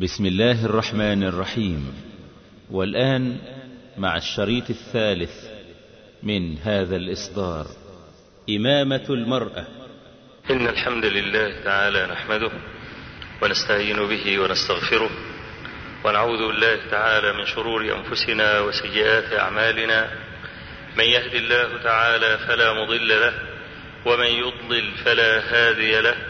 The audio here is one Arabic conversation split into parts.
بسم الله الرحمن الرحيم. والآن مع الشريط الثالث من هذا الإصدار إمامة المرأة. إن الحمد لله تعالى نحمده ونستعين به ونستغفره ونعوذ بالله تعالى من شرور أنفسنا وسيئات أعمالنا. من يهد الله تعالى فلا مضل له ومن يضلل فلا هادي له.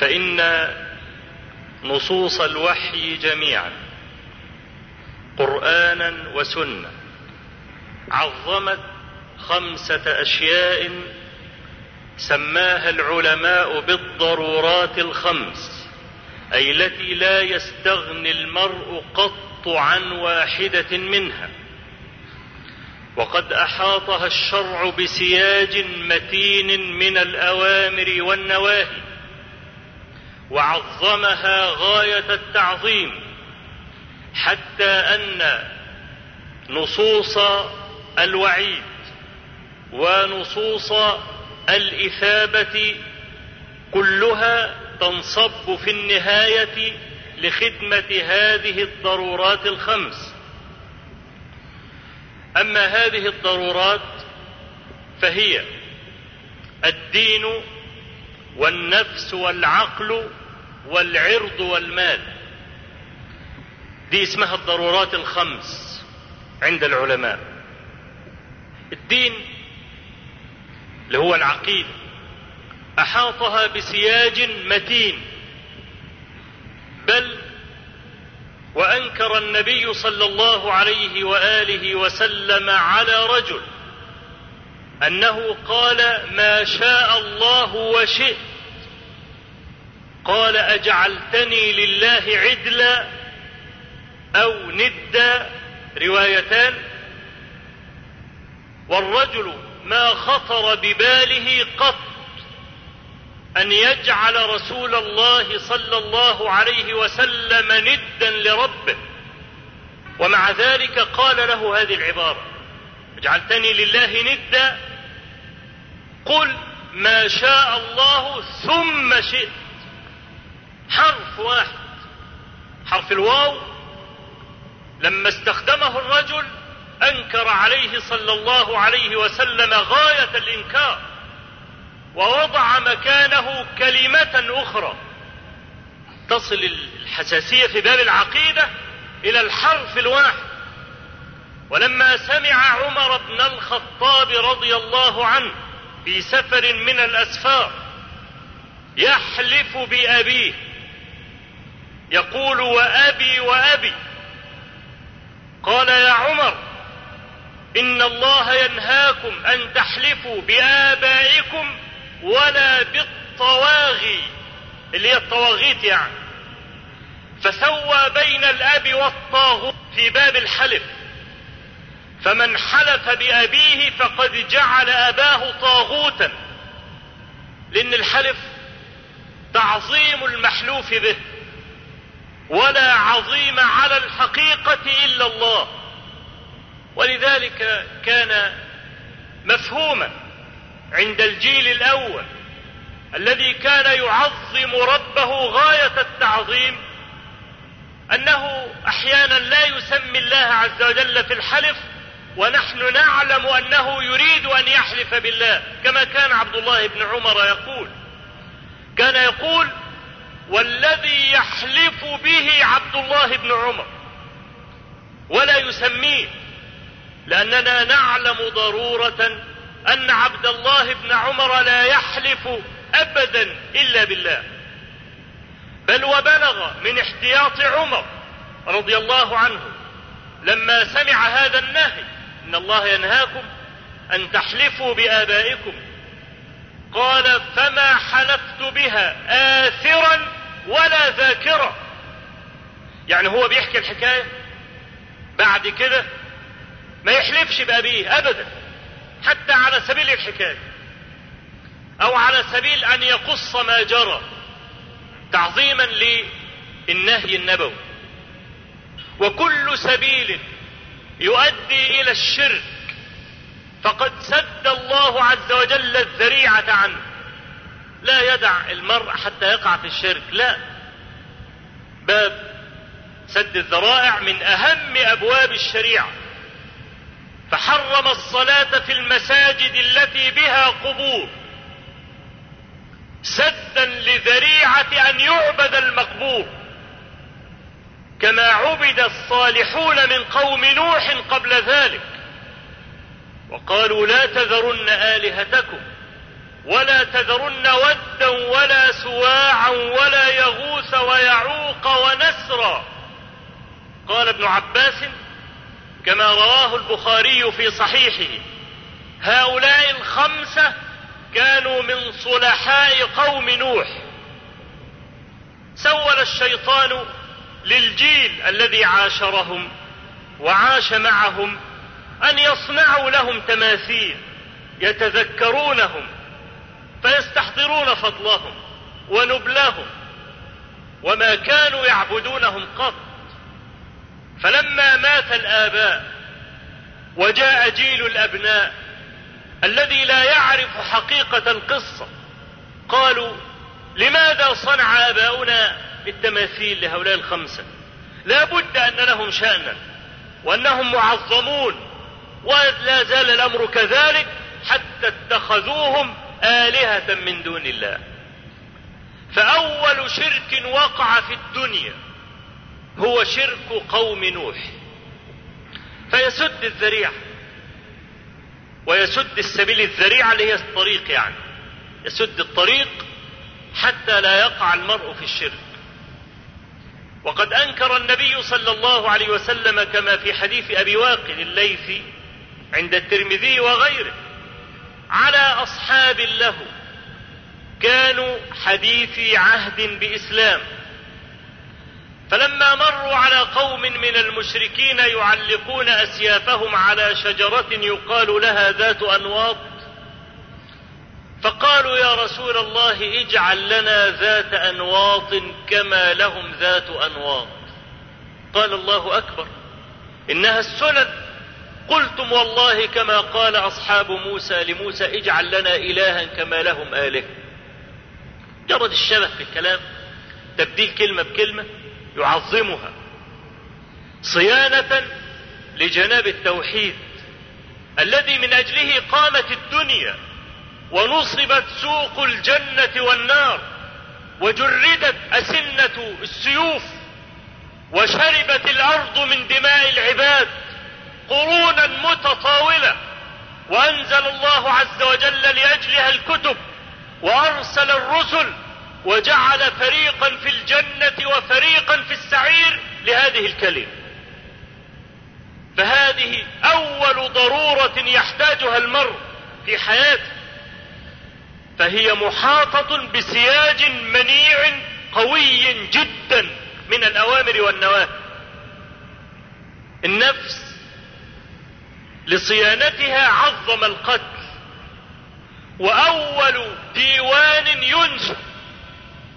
فإن نصوص الوحي جميعا قرآنا وسنة عظمت خمسة أشياء سماها العلماء بالضرورات الخمس أي التي لا يستغني المرء قط عن واحدة منها. وقد أحاطها الشرع بسياج متين من الأوامر والنواهي. وعظمها غاية التعظيم حتى أن نصوص الوعيد ونصوص الإثابة كلها تنصب في النهاية لخدمة هذه الضرورات الخمس. أما هذه الضرورات فهي الدين والنفس والعقل والعرض والمال. دي اسمها الضرورات الخمس عند العلماء. الدين اللي هو العقيدة. أحاطها بسياج متين. بل وأنكر النبي صلى الله عليه وآله وسلم على رجل أنه قال ما شاء الله وشئت. قال أجعلتني لله عدلا أو ندا. روايتان. والرجل ما خطر بباله قط أن يجعل رسول الله صلى الله عليه وسلم ندا لربه. ومع ذلك قال له هذه العبارة. جعلتني لله ندا. قل ما شاء الله ثم شئت. حرف واحد. حرف الواو. لما استخدمه الرجل أنكر عليه صلى الله عليه وسلم غاية الإنكار ووضع مكانه كلمة أخرى. تصل الحساسية في باب العقيدة إلى الحرف الواحد. ولما سمع عمر بن الخطاب رضي الله عنه في سفر من الأسفار يحلف بأبيه يقول وأبي وأبي قال يا عمر إن الله ينهاكم أن تحلفوا بآبائكم ولا بالطواغي اللي هي الطواغيت يعني. فسوى بين الأب والطاغوت في باب الحلف. فمن حلف بأبيه فقد جعل أباه طاغوتا. لأن الحلف تعظيم المحلوف به ولا عظيم على الحقيقة إلا الله. ولذلك كان مفهوما عند الجيل الأول الذي كان يعظم ربه غاية التعظيم أنه أحيانا لا يسمي الله عز وجل في الحلف ونحن نعلم أنه يريد أن يحلف بالله كما كان عبد الله بن عمر يقول. كان يقول والذي يحلف به عبد الله بن عمر ولا يسميه لأننا نعلم ضرورة أن عبد الله بن عمر لا يحلف ابدا إلا بالله. بل وبلغ من احتياط عمر رضي الله عنه لما سمع هذا النهي إن الله ينهاكم أن تحلفوا بآبائكم. قال فما حلفت بها آثرا ولا ذاكرا. يعني هو بيحكي الحكاية بعد كده ما يحلفش بأبيه أبدا حتى على سبيل الحكاية أو على سبيل أن يقص ما جرى تعظيما للنهي النبوي. وكل سبيل يؤدي إلى الشرك. فقد سد الله عز وجل الذريعة عنه. لا يدع المرء حتى يقع في الشرك لا. باب سد الذرائع من أهم أبواب الشريعة. فحرم الصلاة في المساجد التي بها قبور. سدا لذريعة أن يعبد المقبور. كما عبد الصالحون من قوم نوح قبل ذلك. وقالوا لا تذرن آلهتكم ولا تذرن ودا ولا سواعا ولا يغوث ويعوق ونسرا. قال ابن عباس كما رواه البخاري في صحيحه هؤلاء الخمسة كانوا من صلحاء قوم نوح. سول الشيطان للجيل الذي عاشرهم وعاش معهم أن يصنعوا لهم تماثيل يتذكرونهم فيستحضرون فضلهم ونبلهم وما كانوا يعبدونهم قط. فلما مات الآباء وجاء جيل الأبناء الذي لا يعرف حقيقة القصة قالوا لماذا صنع آباؤنا التماثيل لهؤلاء الخمسة. لا بد أن لهم شأنا وأنهم معظمون ولا زال الأمر كذلك حتى اتخذوهم آلهة من دون الله. فأول شرك وقع في الدنيا هو شرك قوم نوح. فيسد الذريعة ويسد السبيل الذريعة اللي هي الطريق يعني. يسد الطريق حتى لا يقع المرء في الشرك. وقد أنكر النبي صلى الله عليه وسلم كما في حديث أبي واقد الليثي عند الترمذي وغيره. على أصحاب له كانوا حديثي عهد بإسلام. فلما مروا على قوم من المشركين يعلقون أسيافهم على شجرة يقال لها ذات أنواط فقالوا يا رسول الله اجعل لنا ذات أنواط كما لهم ذات أنواط. قال الله أكبر. إنها السنن. قلتم والله كما قال أصحاب موسى لموسى اجعل لنا إلها كما لهم آله. جرد الشبه في الكلام. تبديل كلمة بكلمة يعظمها. صيانة لجناب التوحيد الذي من أجله قامت الدنيا. ونصبت سوق الجنة والنار وجردت أسنة السيوف وشربت الأرض من دماء العباد قرونا متطاولة. وأنزل الله عز وجل لأجلها الكتب وأرسل الرسل وجعل فريقا في الجنة وفريقا في السعير لهذه الكلمة. فهذه أول ضرورة يحتاجها المرء في حياته. فهي محاطة بسياج منيع قوي جدا من الأوامر والنواهي. النفس لصيانتها عظم القتل وأول ديوان ينشا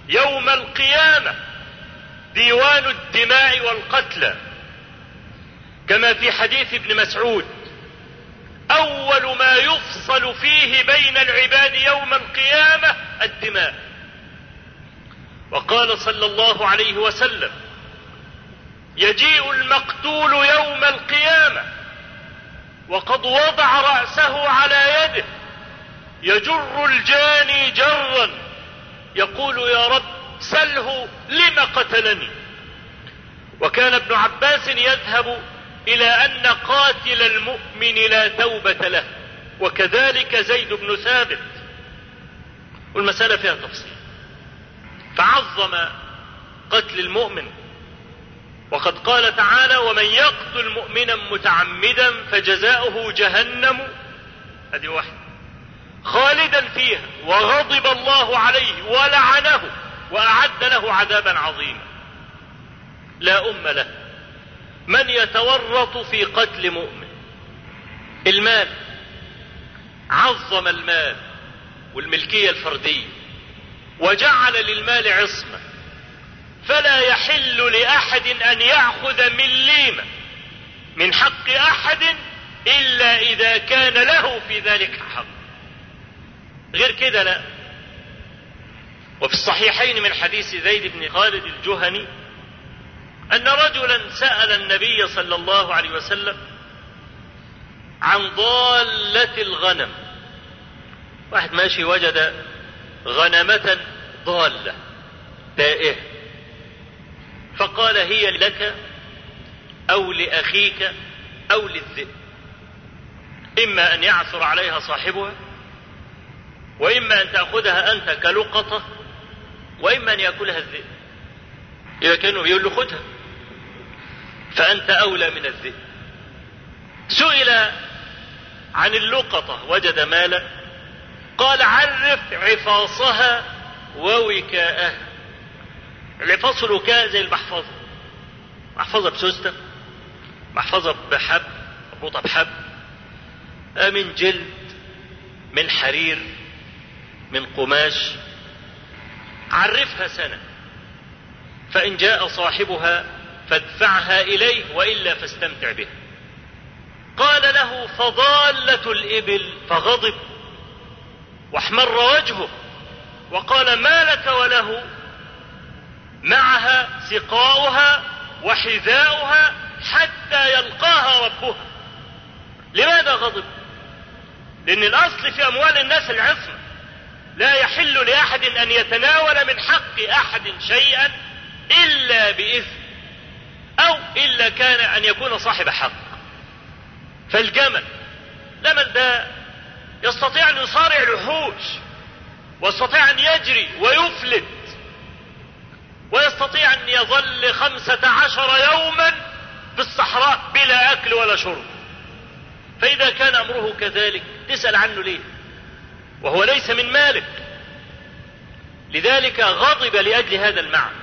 يوم القيامة ديوان الدماء والقتلى. كما في حديث ابن مسعود أول ما يفصل فيه بين العباد يوم القيامة الدماء. وقال صلى الله عليه وسلم يجيء المقتول يوم القيامة وقد وضع رأسه على يده يجر الجاني جرا يقول يا رب سله لم قتلني؟ وكان ابن عباس يذهب إلى أن قاتل المؤمن لا توبة له. وكذلك زيد بن ثابت. والمسألة فيها تفصيل. فعظم قتل المؤمن. وقد قال تعالى ومن يقتل مؤمنا متعمدا فجزاؤه جهنم. هذه واحدة. خالدا فيها. وغضب الله عليه ولعنه وأعد له عذابا عظيما. لا أم له. من يتورط في قتل مؤمن؟ المال. عظم المال والملكية الفردية. وجعل للمال عصمة. فلا يحل لأحد أن يأخذ مليمه من حق أحد إلا إذا كان له في ذلك حق. غير كده لا. وفي الصحيحين من حديث زيد بن خالد الجهني أن رجلا سأل النبي صلى الله عليه وسلم عن ضالة الغنم. واحد ماشي وجد غنمة ضالة. تائهه فقال هي لك أو لأخيك أو للذئب. إما أن يعثر عليها صاحبها وإما أن تأخذها أنت كلقطة وإما أن يأكلها الذئب. اذا كانوا بيقول له خدها. فأنت أولى من الذئب. سئل عن اللقطة وجد مالا. قال عرف عفاصها ووكاءها. العفاص والوكاء زي المحفظة. محفظة بسوستة محفظة بحب مربوطة بحب. من جلد من حرير من قماش. عرفها سنة. فإن جاء صاحبها فادفعها إليه وإلا فاستمتع بها قال له فضالة الإبل فغضب واحمر وجهه وقال ما لك وله؟ معها سقاؤها وحذاؤها حتى يلقاها ربها لماذا غضب؟ لأن الأصل في أموال الناس العصمة لا يحل لأحد أن يتناول من حق أحد شيئا إلا بإذن. أو إلا كان أن يكون صاحب حق. فالجمل لمن ده يستطيع أن يصارع الوحوش ويستطيع أن يجري ويفلت ويستطيع أن يظل خمسة عشر يوما في الصحراء بلا أكل ولا شرب. فإذا كان أمره كذلك تسأل عنه ليه؟ وهو ليس من مالك. لذلك غضب لأجل هذا المعنى.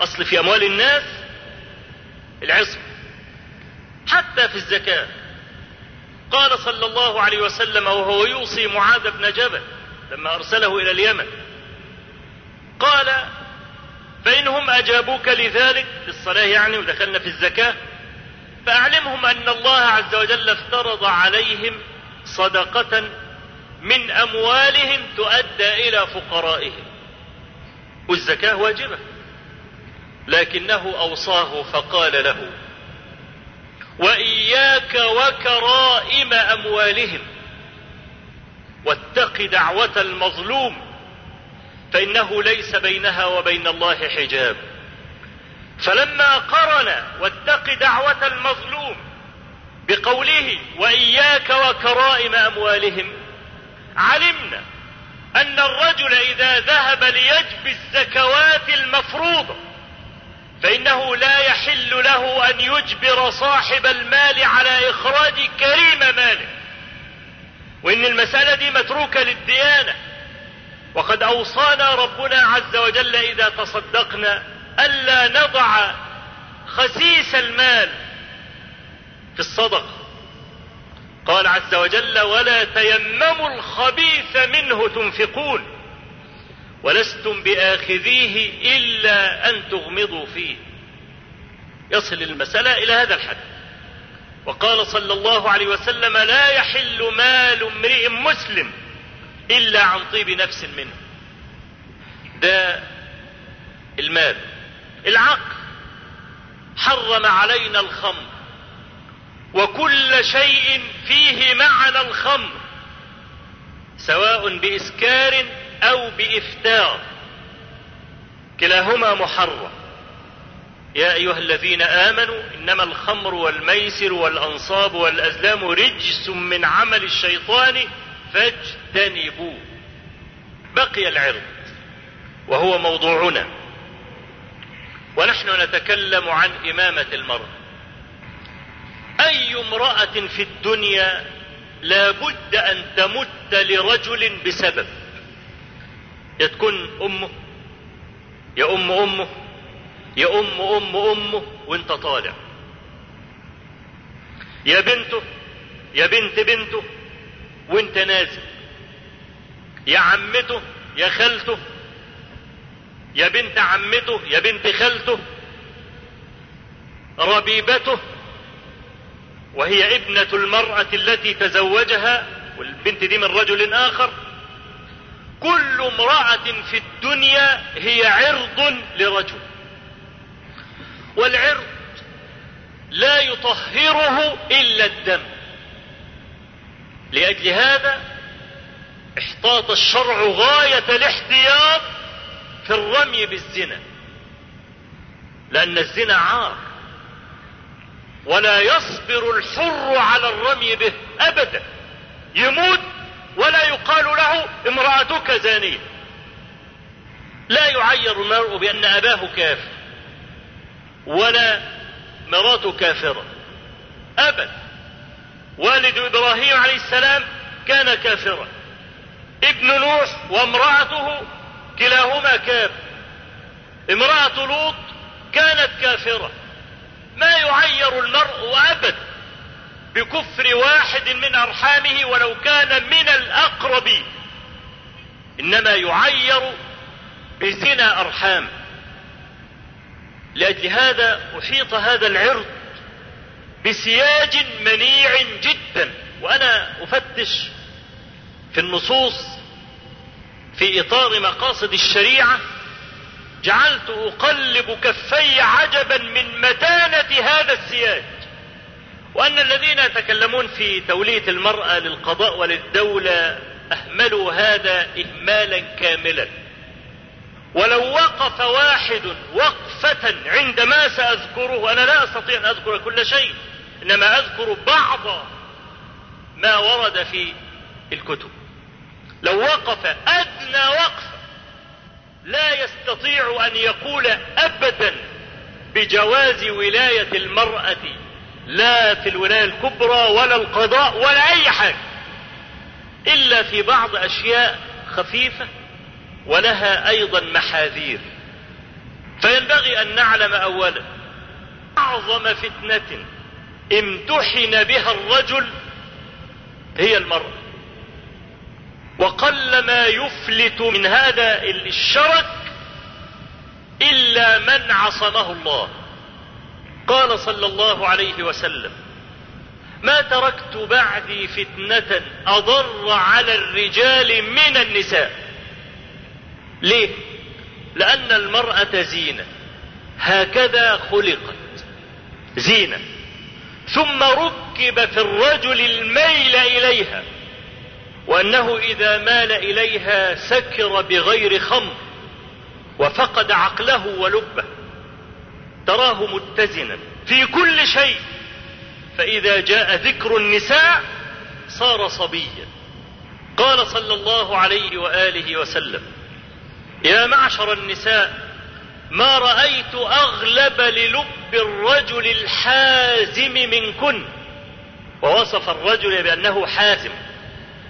أصل في أموال الناس العصم حتى في الزكاة. قال صلى الله عليه وسلم وهو يوصي معاذ بن جبل لما أرسله إلى اليمن قال فإنهم أجابوك لذلك في الصلاة يعني ودخلنا في الزكاة فأعلمهم أن الله عز وجل افترض عليهم صدقة من أموالهم تؤدى إلى فقرائهم والزكاة واجبة. لكنه أوصاه فقال له وإياك وكرائم أموالهم واتق دعوة المظلوم فإنه ليس بينها وبين الله حجاب. فلما قرن واتق دعوة المظلوم بقوله وإياك وكرائم أموالهم علمنا أن الرجل إذا ذهب ليجبي الزكوات المفروضة فإنه لا يحل له أن يجبر صاحب المال على إخراج كريم ماله. وإن المسألة دي متروكة للديانة. وقد أوصانا ربنا عز وجل إذا تصدقنا ألا نضع خسيس المال في الصدقة. قال عز وجل ولا تيمموا الخبيث منه تنفقون. ولستم بآخذيه إلا أن تغمضوا فيه. يصل المسألة إلى هذا الحد. وقال صلى الله عليه وسلم لا يحل مال امرئ مسلم إلا عن طيب نفس منه. ده المال. العقل حرم علينا الخمر. وكل شيء فيه معنى الخمر. سواء بإسكار أو بإفتار كلاهما محرم. يا أيها الذين آمنوا إنما الخمر والميسر والأنصاب والأزلام رجس من عمل الشيطان فاجتنبوه. بقي العرض وهو موضوعنا. ونحن نتكلم عن إمامة المرأة أي امرأة في الدنيا لا بد أن تمت لرجل بسبب؟ يا تكون أمه يا أم أمه يا أم أم أمه وانت طالع. يا بنته يا بنت بنته وانت نازل. يا عمته يا خالته يا بنت عمته يا بنت خالته ربيبته وهي ابنة المرأة التي تزوجها والبنت دي من رجل آخر. كل امرأة في الدنيا هي عرض لرجل. والعرض لا يطهره إلا الدم. لأجل هذا احتاط الشرع غاية الاحتياط في الرمي بالزنا. لأن الزنا عار. ولا يصبر الحر على الرمي به أبدا. يموت ولا يقال له امرأتك زانية. لا يعير المرء بأن أباه كافر ولا مراته كافرة أبدا والد إبراهيم عليه السلام كان كافرا. ابن نوح وامرأته كلاهما كافر امرأة لوط كانت كافرة. ما يعير المرء أبدا بكفر واحد من أرحامه ولو كان من الأقربين إنما يعير بزنا أرحام. لأجل هذا أحيط هذا العرض بسياج منيع جدا. وأنا أفتش في النصوص في إطار مقاصد الشريعة. جعلت أقلب كفي عجبا من متانة هذا السياج. وأن الذين يتكلمون في تولية المرأة للقضاء وللدولة أهملوا هذا إهمالا كاملا. ولو وقف واحد وقفة عند ما سأذكره أنا لا أستطيع أن أذكر كل شيء إنما أذكر بعض ما ورد في الكتب. لو وقف أدنى وقفة لا يستطيع أن يقول أبدا بجواز ولاية المرأة لا في الولاية الكبرى ولا القضاء ولا أي حاجة إلا في بعض أشياء خفيفة ولها أيضا محاذير. فينبغي أن نعلم أولا أعظم فتنة امتحن بها الرجل هي المرأة. وقل ما يفلت من هذا الشرك إلا من عصمه الله. قال صلى الله عليه وسلم ما تركت بعدي فتنة أضر على الرجال من النساء. ليه؟ لأن المرأة زينة. هكذا خلقت. زينة. ثم ركب في الرجل الميل إليها وأنه إذا مال إليها سكر بغير خمر وفقد عقله ولبه. تراه متزنا في كل شيء فإذا جاء ذكر النساء صار صبيا. قال صلى الله عليه وآله وسلم يا معشر النساء ما رأيت أغلب للب الرجل الحازم منكن. ووصف الرجل بأنه حازم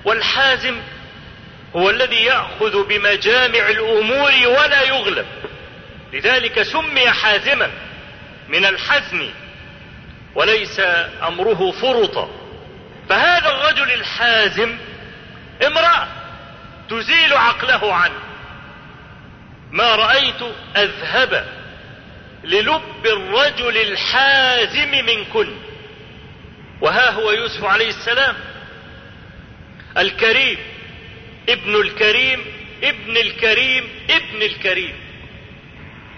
والحازم هو الذي يأخذ بمجامع الأمور ولا يغلب لذلك سمي حازما. من الحزم وليس أمره فرطا فهذا الرجل الحازم امرأة تزيل عقله عنه. ما رأيت أذهب للب الرجل الحازم منكن وها هو يوسف عليه السلام؟ الكريم ابن الكريم ابن الكريم ابن الكريم.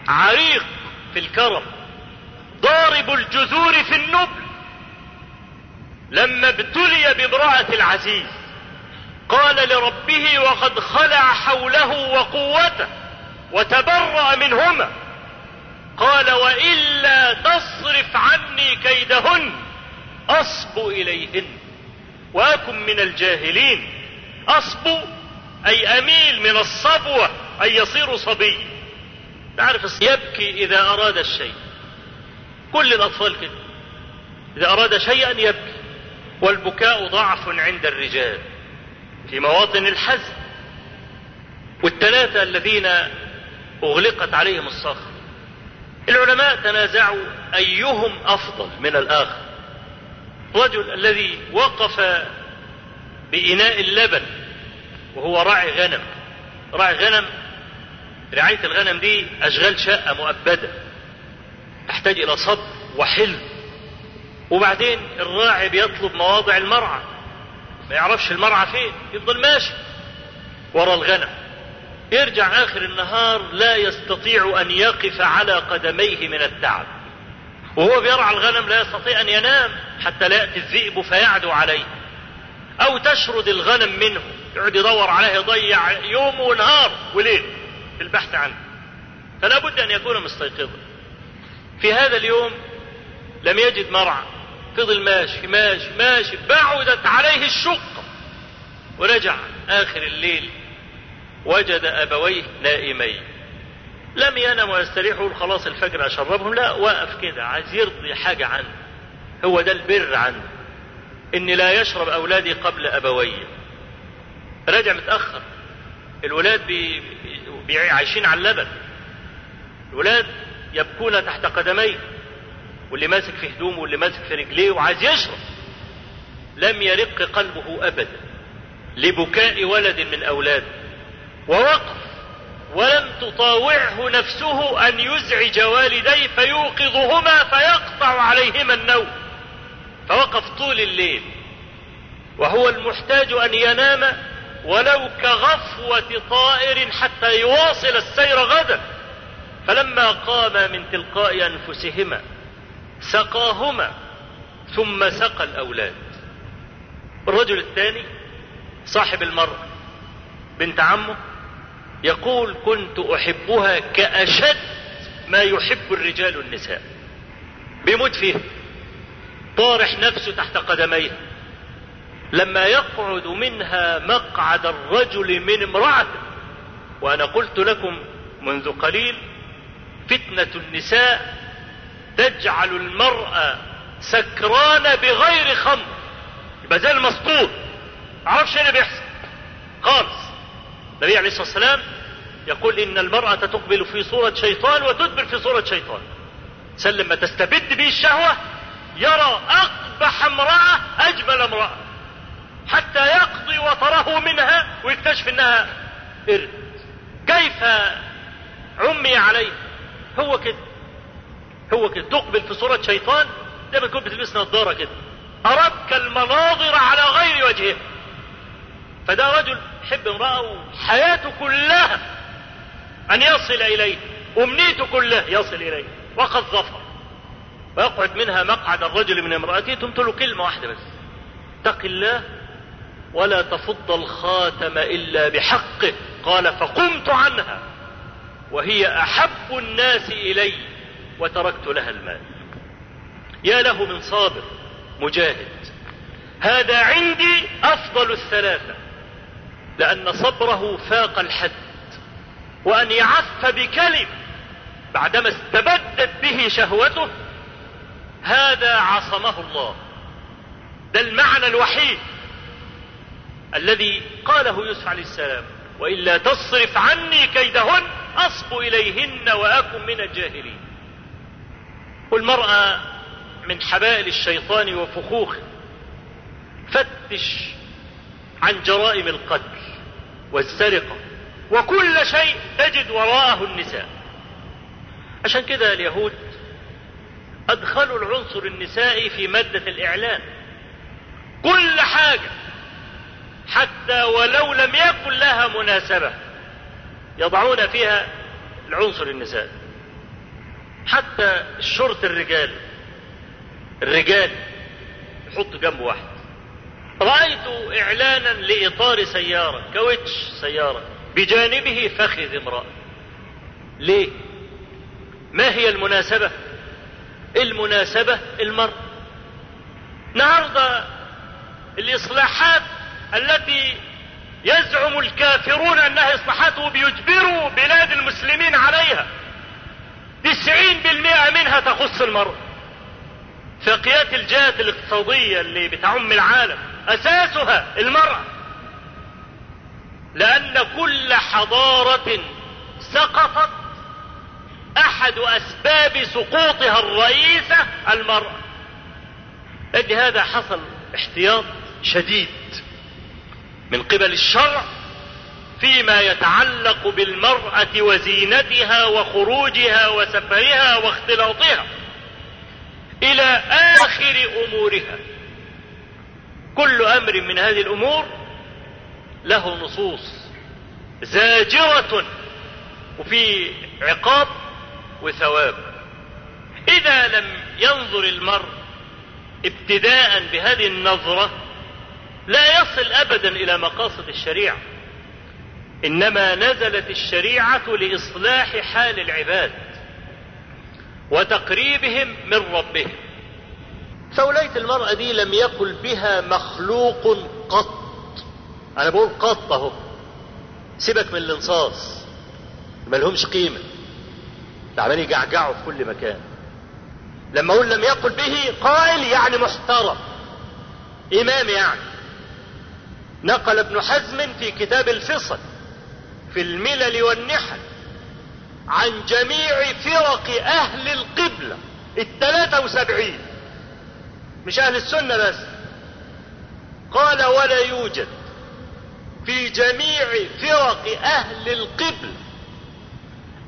عريق في الكرم. ضارب الجذور في النبل. لما ابتلي بامرأة العزيز قال لربه وقد خلع حوله وقوته وتبرأ منهما. قال وإلا تصرف عني كيدهن أصب إليهن وأكن من الجاهلين. أصب أي أميل من الصبوة أي يصير صبي تعرف يبكي إذا أراد الشيء. كل الأطفال كده إذا أراد شيئا يبكي. والبكاء ضعف عند الرجال. في مواطن الحزن والثلاثة الذين أغلقت عليهم الصخر. العلماء تنازعوا أيهم أفضل من الآخر. رجل الذي وقف بإناء اللبن وهو راعي غنم. راعي غنم رعاية الغنم دي أشغال شقة مؤبدة. تحتاج إلى صبر وحلم. وبعدين الراعي بيطلب مواضع المرعى. ما يعرفش المرعى فين يفضل ماشي ورا الغنم. يرجع آخر النهار لا يستطيع أن يقف على قدميه من التعب. وهو بيرعى الغنم لا يستطيع أن ينام حتى لا يأتي الذئب فيعدو عليه. أو تشرد الغنم منه يقعد يدور عليه يضيع يوم ونهار وليل. في البحث عنه. فلا بد أن يكون مستيقظا. في هذا اليوم لم يجد مرعى فضل ماشي ماشي ماشي بعدت عليه الشقة ورجع آخر الليل وجد أبويه نائمين. لم ينم ويستريحوا خلاص الفجر أشربهم. لا وقف كده عايز يرضي حاجة عنه. هو ده البر عنه إن لا يشرب أولادي قبل أبويه رجع متأخر الولاد بي بي عايشين على اللبن. الولاد يبكون تحت قدميه واللي ماسك في هدومه واللي ماسك في رجليه وعايز يشرب. لم يرق قلبه أبدا لبكاء ولد من أولاده. ووقف ولم تطاوعه نفسه أن يزعج والديه فيوقظهما فيقطع عليهما النوم. فوقف طول الليل. وهو المحتاج أن ينام ولو كغفوة طائر حتى يواصل السير غدا. فلما قام من تلقاء أنفسهما سقاهما ثم سقى الأولاد. الرجل الثاني صاحب المرأة بنت عمه يقول كنت أحبها كأشد ما يحب الرجال النساء. بيموت فيها. طارح نفسه تحت قدميه. لما يقعد منها مقعد الرجل من امرأته وأنا قلت لكم منذ قليل فتنة النساء تجعل المرأة سكران بغير خمر. يبقى زي المسطور معرفش إيه اللي بيحصل؟ خالص. النبي عليه الصلاة والسلام يقول إن المرأة تقبل في صورة شيطان وتدبر في صورة شيطان. سلم ما تستبد به الشهوة يرى أقبح امرأة أجمل امرأة. حتى يقضي وطره منها ويكتشف إنها قرد كيف عمي عليه؟ هو كده. هو كده. تقبل في صورة شيطان زي ما تكون بتلبس نظارة كده. أردك المناظر على غير وجهها. فده رجل يحب امرأة وحياته كلها أن يصل إليه أمنيته كلها يصل إليه. وقد ظفر. ويقعد منها مقعد الرجل من امرأته تمثل كلمة واحدة بس. اتق الله ولا تفض الخاتم إلا بحقه. قال فقمت عنها. وهي أحب الناس إلي وتركت لها المال. يا له من صابر مجاهد. هذا عندي أفضل الثلاثة لأن صبره فاق الحد وأن يعف بكلمة بعدما استبدت به شهوته هذا عصمه الله. ده المعنى الوحيد الذي قاله يوسف عليه السلام. وإلا تصرف عني كيدهن أصب إليهن وأكن من الجاهلين. والمرأة من حبائل الشيطان وفخوخه فتش عن جرائم القتل والسرقة وكل شيء تجد وراءه النساء. عشان كده اليهود أدخلوا العنصر النسائي في مادة الإعلان كل حاجة حتى ولو لم يكن لها مناسبة يضعون فيها العنصر النسائي. حتى الشرط الرجال الرجال يحط جنب واحد. رأيت إعلانا لإطار سيارة كاوتش سيارة بجانبه فخذ امرأة. ليه؟ ما هي المناسبة؟ المناسبة المرء. النهاردة الإصلاحات التي يزعم الكافرون أنها إصلاحات وبيجبروا بلاد المسلمين عليها. تسعين بالمئة منها تخص المرء. فقيات الجهات الاقتصادية اللي بتعم العالم أساسها المرأة. لأن كل حضارة سقطت أحد أسباب سقوطها الرئيسة المرأة. لأن هذا حصل احتياط شديد. من قبل الشرع فيما يتعلق بالمرأة وزينتها وخروجها وسفرها واختلاطها إلى آخر أمورها. كل أمر من هذه الأمور له نصوص زاجرة وفي عقاب وثواب. إذا لم ينظر المرء ابتداء بهذه النظرة لا يصل أبدا إلى مقاصد الشريعة. إنما نزلت الشريعة لإصلاح حال العباد وتقريبهم من ربهم. فولاية المرأة دي لم يقل بها مخلوق قط. أنا بقول قط أهو. سيبك من الانصاص. ما لهمش قيمة. عمال يجعجعوا في كل مكان. لما أقول لم يقل به قائل يعني محترم. إمام يعني. نقل ابن حزم في كتاب الفصل في الملل والنحل عن جميع فرق أهل القبلة الثلاثة وسبعين. مش أهل السنة بس. قال ولا يوجد في جميع فرق أهل القبلة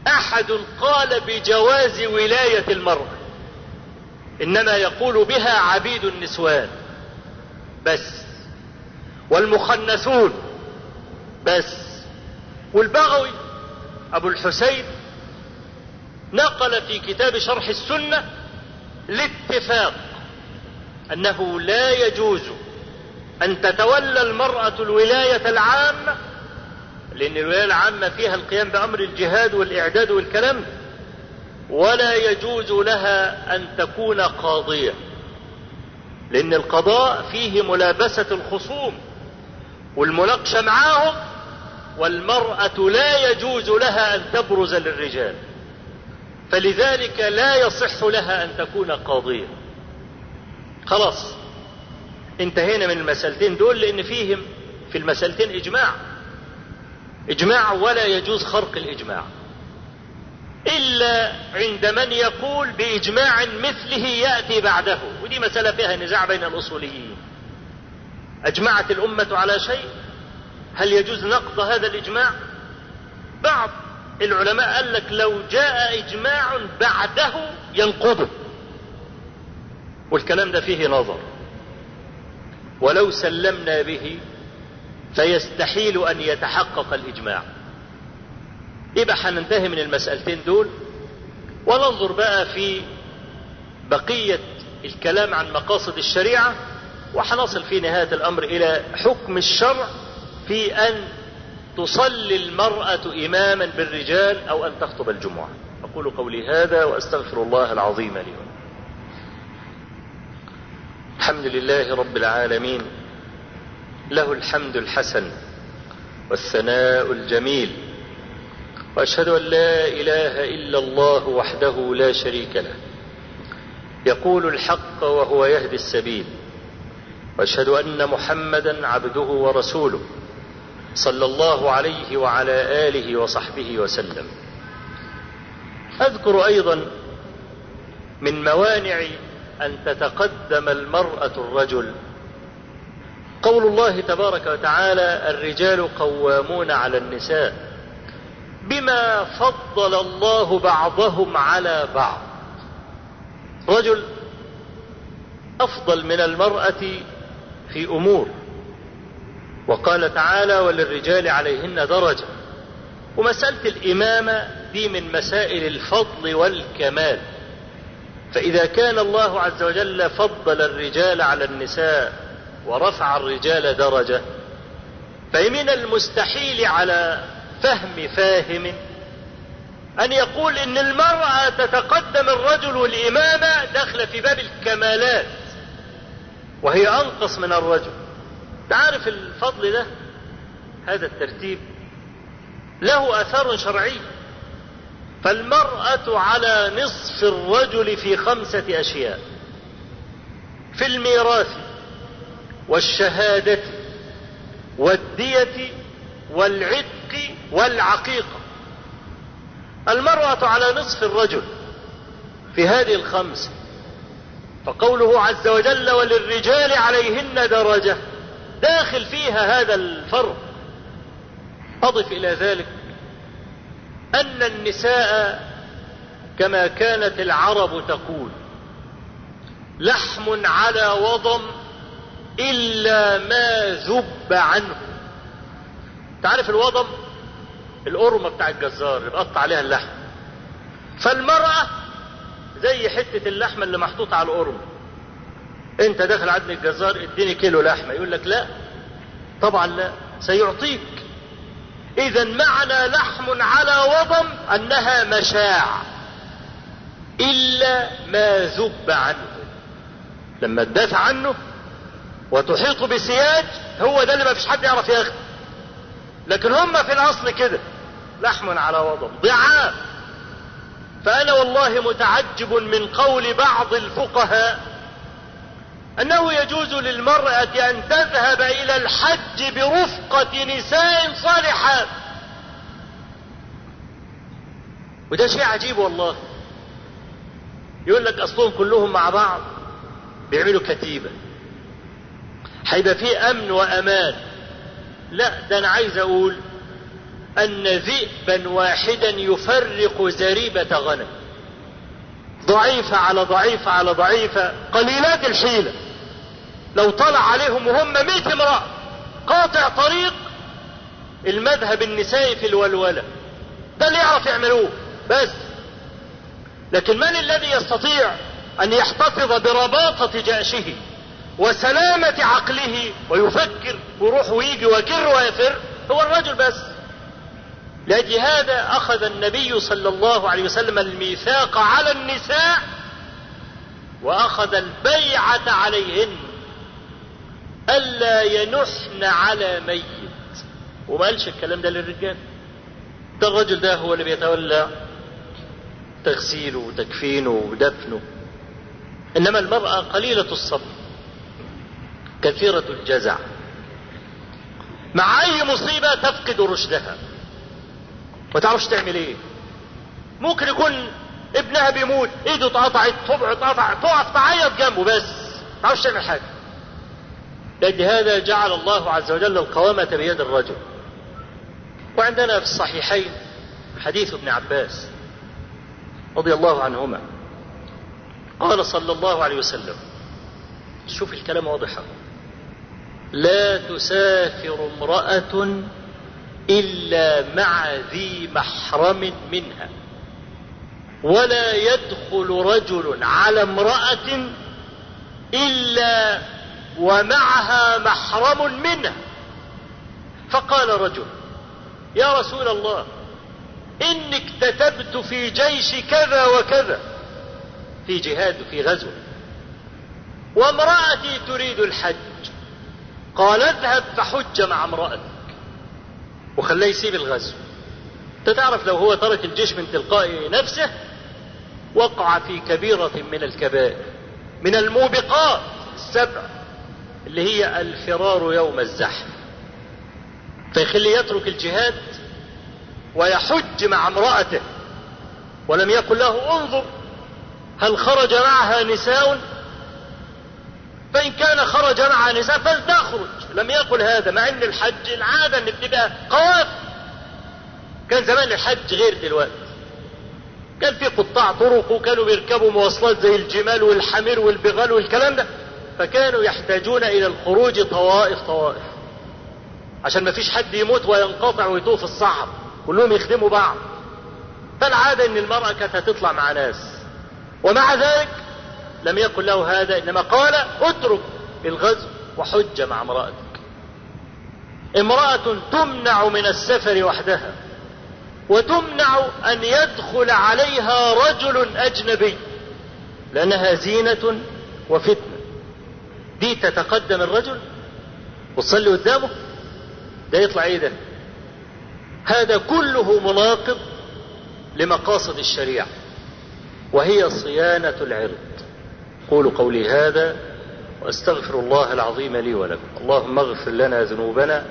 أحد قال بجواز ولاية المرأة. إنما يقول بها عبيد النسوان. بس. والمخنثون. بس. والبغوي أبو الحسين نقل في كتاب شرح السنة الاتفاق أنه لا يجوز أن تتولى المرأة الولاية العامة لأن الولاية العامة فيها القيام بأمر الجهاد والإعداد والكلام ولا يجوز لها أن تكون قاضية لأن القضاء فيه ملابسة الخصوم. والمناقشة معاهم والمرأة لا يجوز لها أن تبرز للرجال فلذلك لا يصح لها أن تكون قاضية. خلاص انتهينا من المسألتين دول لأن فيهم في المسألتين إجماع. إجماع ولا يجوز خرق الإجماع. إلا عند من يقول بإجماع مثله يأتي بعده ودي مسألة فيها نزاع بين الأصوليين. أجمعت الأمة على شيء؟ هل يجوز نقض هذا الإجماع؟ بعض العلماء قال لك لو جاء إجماع بعده ينقضه. والكلام ده فيه نظر. ولو سلمنا به فيستحيل أن يتحقق الإجماع. يبقى هننتهي من المسألتين دول وننظر بقى في بقية الكلام عن مقاصد الشريعة وحنصل في نهاية الأمر إلى حكم الشرع في أن تصلي المرأة إماما بالرجال أو أن تخطب الجمعة. أقول قولي هذا وأستغفر الله العظيم لي الحمد لله رب العالمين له الحمد الحسن والثناء الجميل وأشهد أن لا إله إلا الله وحده لا شريك له. يقول الحق وهو يهدي السبيل. وأشهد أن محمدا عبده ورسوله صلى الله عليه وعلى آله وصحبه وسلم. أذكر أيضا من موانع أن تتقدم المرأة الرجل. قول الله تبارك وتعالى الرجال قوامون على النساء بما فضل الله بعضهم على بعض. رجل أفضل من المرأة في أمور. وقال تعالى وللرجال عليهن درجة. ومسألة الإمامة دي من مسائل الفضل والكمال. فإذا كان الله عز وجل فضل الرجال على النساء ورفع الرجال درجة فمن المستحيل على فهم فاهم أن يقول إن المرأة تتقدم الرجل والإمامة داخلة في باب الكمالات. وهي أنقص من الرجل. تعرف الفضل ده؟ هذا الترتيب له أثر شرعي فالمرأة على نصف الرجل في خمسة أشياء. في الميراث والشهادة والدية والعتق والعقيقة المرأة على نصف الرجل في هذه الخمسة. فقوله عز وجل وللرجال عليهن درجة. داخل فيها هذا الفرق. أضف إلى ذلك أن النساء كما كانت العرب تقول لحم على وضم إلا ما ذب عنه. تعرف الوضم؟ القرمة بتاع الجزار اللي بقطع عليها اللحم. فالمرأة زي حتة اللحمة اللي محطوطة على القرمة أنت داخل عند الجزار اديني كيلو لحمة. يقول لك لا. طبعا لا. سيعطيك. اذا معنى لحم على وضم أنها مشاع. إلا ما ذب عنه. لما تدافع عنه وتحيط بسياج هو ده اللي ما فيش حد يعرف ياخده لكن هم في الأصل كده. لحم على وضم. ضعاف. فأنا والله متعجب من قول بعض الفقهاء أنه يجوز للمرأة أن تذهب إلى الحج برفقة نساء صالحات. وده شيء عجيب والله. يقول لك أصلهم كلهم مع بعض بيعملوا كتيبة. هيبقى فيه أمن وأمان. لا ده أنا عايز أقول أن ذئبا واحدا يفرق زريبة غنم. ضعيفة على ضعيفة على ضعيفة قليلات الحيلة. لو طلع عليهم وهم مئة امرأة قاطع طريق المذهب النسائي في الولولة. ده اللي يعرف يعملوه بس. لكن من الذي يستطيع أن يحتفظ برباطة جأشه وسلامة عقله ويفكر ويروح ويجي ويكر ويفر؟ هو الرجل بس. لأجل هذا أخذ النبي صلى الله عليه وسلم الميثاق على النساء وأخذ البيعة عليهن ألا ينحن على ميت. وما قالش الكلام ده للرجال؟ ده الرجل ده هو اللي بيتولى تغسيله وتكفينه ودفنه. إنما المرأة قليلة الصبر كثيرة الجزع. مع أي مصيبة تفقد رشدها. ما تعرفش تعمل إيه. ممكن يكون ابنها بيموت إيده اتقطعت صبعه اتقطع تقف تعيط جنبه بس. ما تعرفش تعمل حاجة. لأجل هذا جعل الله عز وجل القوامة بيد الرجل. وعندنا في الصحيحين حديث ابن عباس رضي الله عنهما. قال صلى الله عليه وسلم شوف الكلام واضح لا تسافر امرأة إلا مع ذي محرم منها. ولا يدخل رجل على امرأة إلا ومعها محرم منها. فقال رجل يا رسول الله إني اكتتبت في جيش كذا وكذا في جهاد في غزو وامرأتي تريد الحج قال اذهب فحج مع امرأتك. وخليه يسيب الغزو انت تعرف لو هو ترك الجيش من تلقاء نفسه وقع في كبيرة من الكبائر. من الموبقات السبع اللي هي الفرار يوم الزحف. فيخلي يترك الجهاد ويحج مع امرأته. ولم يكن له انظر هل خرج معها نساء فإن كان خرج مع نساء فلتخرج. لم يقل هذا مع إن الحج العادة إن بتبقى قوافل. كان زمان الحج غير دلوقتي. كان في قطاع طرق وكانوا بيركبوا مواصلات زي الجمال والحمير والبغال والكلام ده. فكانوا يحتاجون إلى الخروج طوائف طوائف. عشان ما فيش حد يموت وينقطع ويتوه في الصحراء. كلهم يخدموا بعض. فالعادة إن المرأة كانت هتطلع مع ناس. ومع ذلك لم يكن له هذا إنما قال اترك الغزو وحج مع امرأتك. امرأة تمنع من السفر وحدها وتمنع أن يدخل عليها رجل أجنبي لأنها زينة وفتنة. دي تتقدم الرجل؟ وتصلي قدامه؟ ده يطلع إيه ده؟ هذا كله مناقض لمقاصد الشريعة وهي صيانة العرض. قولوا قولي هذا وأستغفر الله العظيم لي ولكم. اللهم اغفر لنا ذنوبنا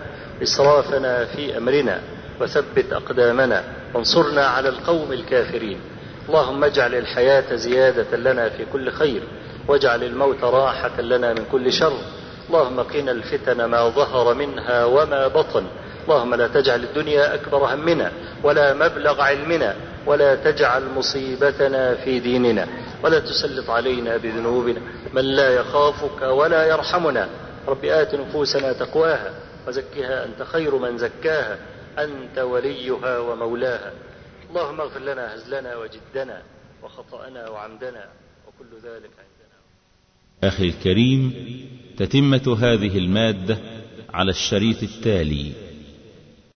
إسرافنا في أمرنا وثبت أقدامنا وانصرنا على القوم الكافرين. اللهم اجعل الحياة زيادة لنا في كل خير واجعل الموت راحة لنا من كل شر. اللهم قنا الفتن ما ظهر منها وما بطن. اللهم لا تجعل الدنيا أكبر همنا ولا مبلغ علمنا ولا تجعل مصيبتنا في ديننا. ولا تسلط علينا بذنوبنا من لا يخافك ولا يرحمنا. رب آت نفوسنا تقواها وزكها أنت خير من زكاها. أنت وليها ومولاها. اللهم اغفر لنا هزلنا وجدنا وخطأنا وعمدنا وكل ذلك عندنا. أخي الكريم تتمة هذه المادة على الشريط التالي.